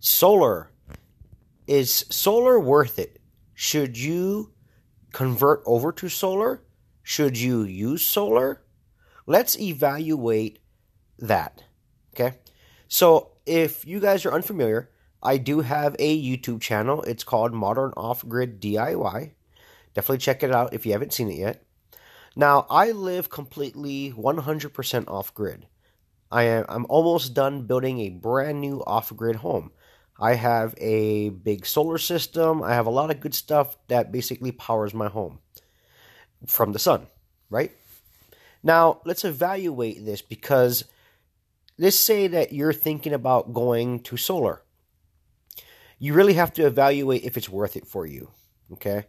Solar. Is solar worth it? Should you convert over to solar? Should you use solar? Let's evaluate that. Okay? So, if you guys are unfamiliar, I do have a YouTube channel. It's called Modern Off Grid DIY. Definitely check it out if you haven't seen it yet. Now, I live completely 100% off grid. I am I'm almost done building a brand new off grid home. I have a big solar system. I have a lot of good stuff that basically powers my home from the sun, right? Now, let's evaluate this because let's say that you're thinking about going to solar. You really have to evaluate if it's worth it for you, okay?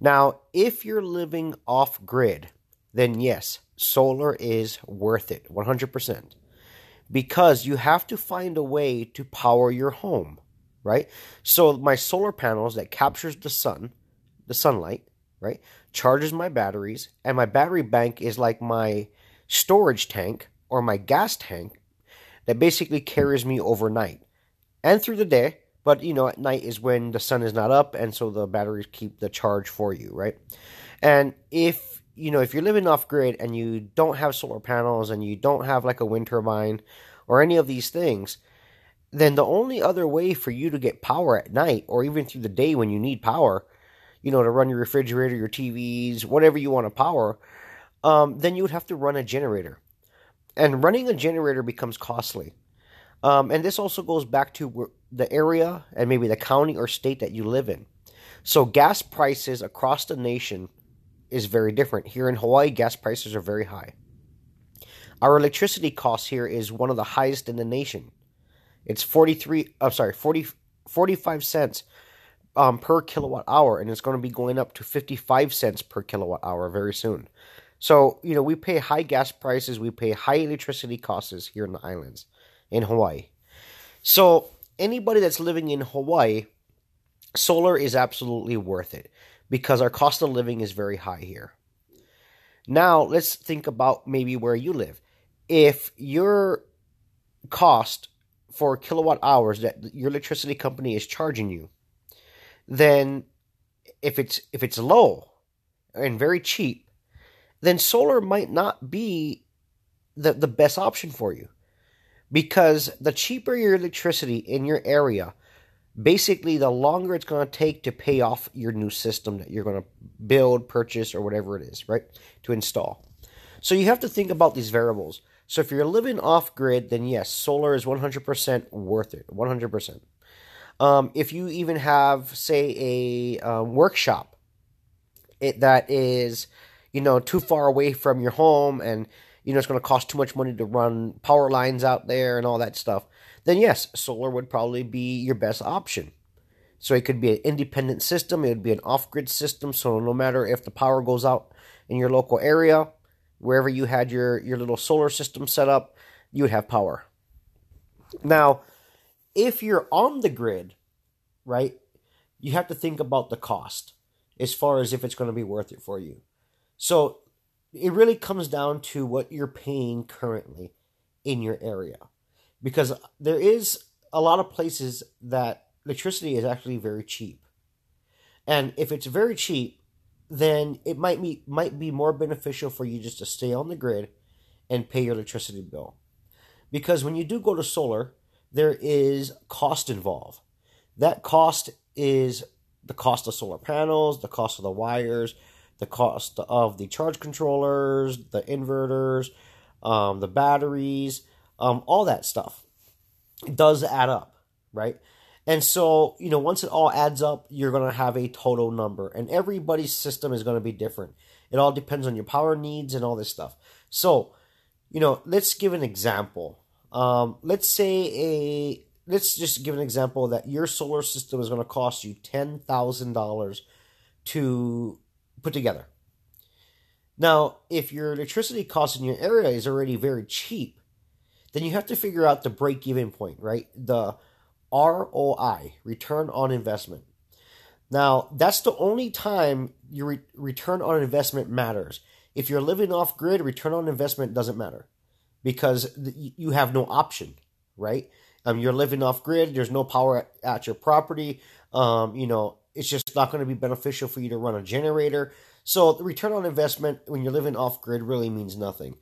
Now, if you're living off grid, then yes, solar is worth it 100%. Because you have to find a way to power your home, right? So my solar panels that captures the sun, the sunlight, right? Charges my batteries and my battery bank is like my storage tank or my gas tank that basically carries me overnight and through the day but you know at night is when the sun is not up and so the batteries keep the charge for you right and if you know, if you're living off grid and you don't have solar panels and you don't have like a wind turbine or any of these things, then the only other way for you to get power at night or even through the day when you need power, you know, to run your refrigerator, your TVs, whatever you want to power, um, then you would have to run a generator. And running a generator becomes costly. Um, and this also goes back to the area and maybe the county or state that you live in. So gas prices across the nation is very different. Here in Hawaii, gas prices are very high. Our electricity cost here is one of the highest in the nation. It's 43 I'm sorry, 40 45 cents um, per kilowatt hour and it's going to be going up to 55 cents per kilowatt hour very soon. So, you know, we pay high gas prices, we pay high electricity costs here in the islands in Hawaii. So, anybody that's living in Hawaii, solar is absolutely worth it because our cost of living is very high here. Now, let's think about maybe where you live. If your cost for kilowatt hours that your electricity company is charging you, then if it's if it's low and very cheap, then solar might not be the, the best option for you. Because the cheaper your electricity in your area, basically the longer it's going to take to pay off your new system that you're going to build, purchase, or whatever it is, right? To install. So you have to think about these variables. So if you're living off grid, then yes, solar is 100% worth it. 100%. Um, if you even have, say, a um, workshop it, that is, you know, too far away from your home and, you know, it's going to cost too much money to run power lines out there and all that stuff, then yes, solar would probably be your best option. So it could be an independent system, it would be an off grid system. So no matter if the power goes out in your local area, wherever you had your, your little solar system set up, you would have power. Now, if you're on the grid, right, you have to think about the cost as far as if it's going to be worth it for you. So it really comes down to what you're paying currently in your area because there is a lot of places that electricity is actually very cheap. And if it's very cheap, then it might be might be more beneficial for you just to stay on the grid and pay your electricity bill. Because when you do go to solar, there is cost involved. That cost is the cost of solar panels, the cost of the wires, the cost of the charge controllers, the inverters, um, the batteries, um, all that stuff It does add up, right? And so, you know, once it all adds up, you're going to have a total number. And everybody's system is going to be different. It all depends on your power needs and all this stuff. So, you know, let's give an example. Um, let's say a let's just give an example that your solar system is going to cost you $10,000 to put together. Now, if your electricity cost in your area is already very cheap, then you have to figure out the break even point, right? The ROI, return on investment. Now, that's the only time your re- return on investment matters. If you're living off grid, return on investment doesn't matter because th- you have no option, right? Um, you're living off grid. There's no power at, at your property. Um, you know, it's just not going to be beneficial for you to run a generator. So the return on investment when you're living off grid really means nothing.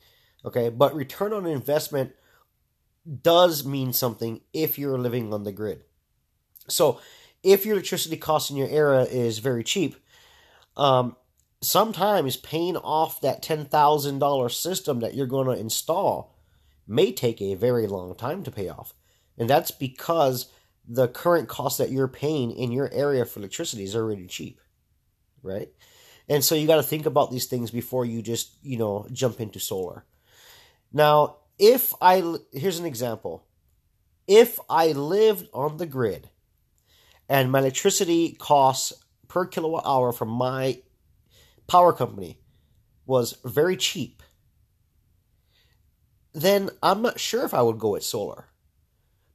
Okay, but return on investment does mean something if you're living on the grid. So if your electricity cost in your area is very cheap, um, sometimes paying off that $10,000 system that you're going to install may take a very long time to pay off. And that's because the current cost that you're paying in your area for electricity is already cheap, right? And so you got to think about these things before you just, you know, jump into solar. Now, if I, here's an example. If I lived on the grid and my electricity costs per kilowatt hour from my power company was very cheap, then I'm not sure if I would go with solar.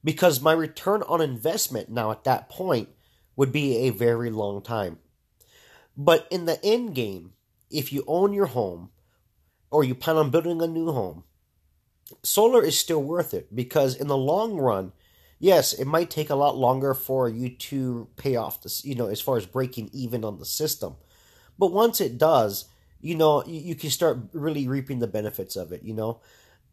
Because my return on investment now at that point would be a very long time. But in the end game, if you own your home or you plan on building a new home, solar is still worth it because in the long run, yes, it might take a lot longer for you to pay off this, you know, as far as breaking even on the system. But once it does, you know, you, you can start really reaping the benefits of it, you know.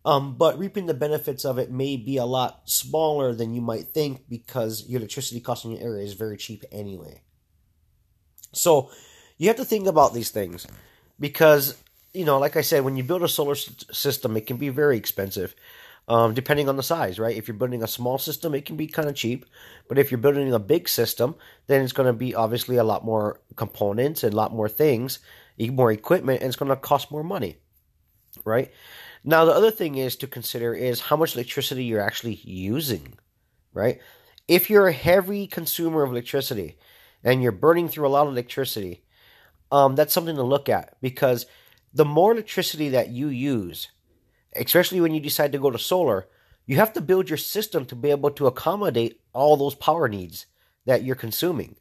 Um, but reaping the benefits of it may be a lot smaller than you might think because your electricity cost in your area is very cheap anyway. So you have to think about these things because you know, like I said, when you build a solar system, it can be very expensive, um, depending on the size, right? If you're building a small system, it can be kind of cheap, but if you're building a big system, then it's going to be obviously a lot more components and a lot more things, more equipment, and it's going to cost more money, right? Now, the other thing is to consider is how much electricity you're actually using, right? If you're a heavy consumer of electricity and you're burning through a lot of electricity, um, that's something to look at because the more electricity that you use, especially when you decide to go to solar, you have to build your system to be able to accommodate all those power needs that you're consuming.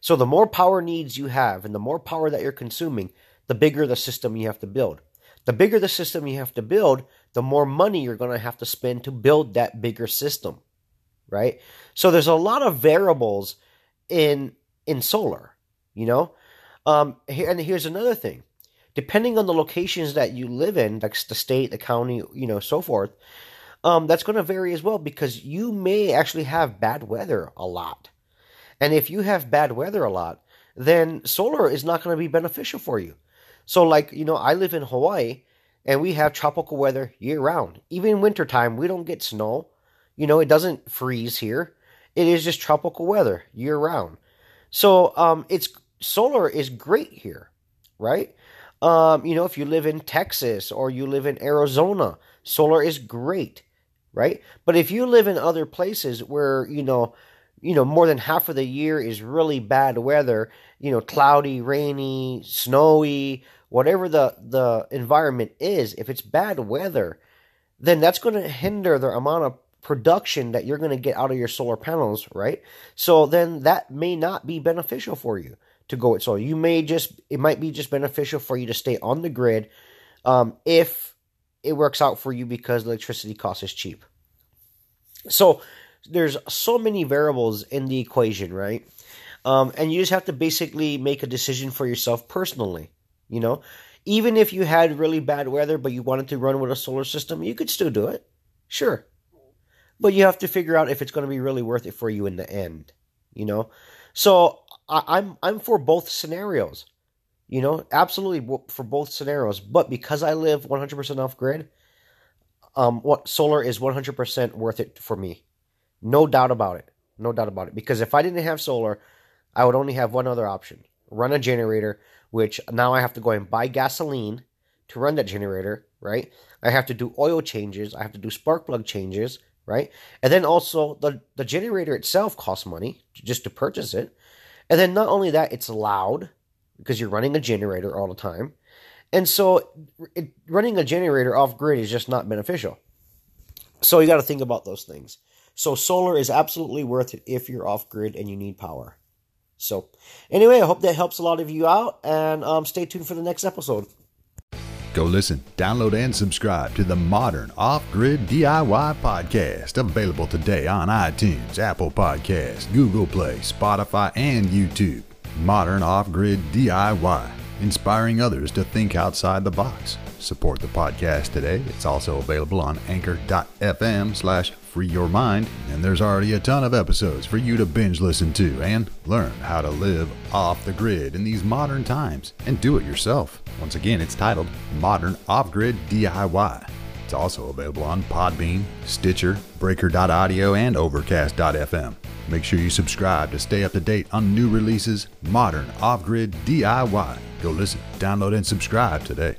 So the more power needs you have and the more power that you're consuming, the bigger the system you have to build. The bigger the system you have to build, the more money you're going to have to spend to build that bigger system, right? So there's a lot of variables in in solar, you know. Um, and here's another thing: depending on the locations that you live in, like the state, the county, you know, so forth, um, that's going to vary as well because you may actually have bad weather a lot, and if you have bad weather a lot, then solar is not going to be beneficial for you. So, like, you know, I live in Hawaii and we have tropical weather year round. Even in wintertime, we don't get snow. You know, it doesn't freeze here. It is just tropical weather year round. So, um, it's solar is great here, right? Um, you know, if you live in Texas or you live in Arizona, solar is great, right? But if you live in other places where, you know, you know, more than half of the year is really bad weather, you know, cloudy, rainy, snowy, whatever the, the environment is, if it's bad weather, then that's going to hinder the amount of production that you're going to get out of your solar panels, right? So then that may not be beneficial for you to go with solar. You may just, it might be just beneficial for you to stay on the grid um, if it works out for you because electricity cost is cheap. So there's so many variables in the equation, right? Um, and you just have to basically make a decision for yourself personally. You know, even if you had really bad weather, but you wanted to run with a solar system, you could still do it. Sure. But you have to figure out if it's going to be really worth it for you in the end. You know? So I, am I'm for both scenarios. You know, absolutely for both scenarios. But because I live 100% off grid, um, what solar is 100% worth it for me. No doubt about it. No doubt about it. Because if I didn't have solar, I would only have one other option: run a generator which now I have to go and buy gasoline to run that generator, right? I have to do oil changes, I have to do spark plug changes, right? And then also the the generator itself costs money just to purchase it. And then not only that, it's loud because you're running a generator all the time. And so it, running a generator off grid is just not beneficial. So you got to think about those things. So solar is absolutely worth it if you're off grid and you need power. So anyway, I hope that helps a lot of you out and um, stay tuned for the next episode. Go listen, download, and subscribe to the Modern Off Grid DIY podcast, available today on iTunes, Apple Podcasts, Google Play, Spotify, and YouTube. Modern Off Grid DIY, inspiring others to think outside the box. Support the podcast today. It's also available on anchor.fm slash free your mind, and there's already a ton of episodes for you to binge listen to and learn how to live off the grid in these modern times and do it yourself. Once again, it's titled Modern Off Grid DIY. It's also available on Podbean, Stitcher, Breaker.audio, and Overcast.fm. Make sure you subscribe to stay up to date on new releases, Modern Off Grid DIY. Go listen, download, and subscribe today.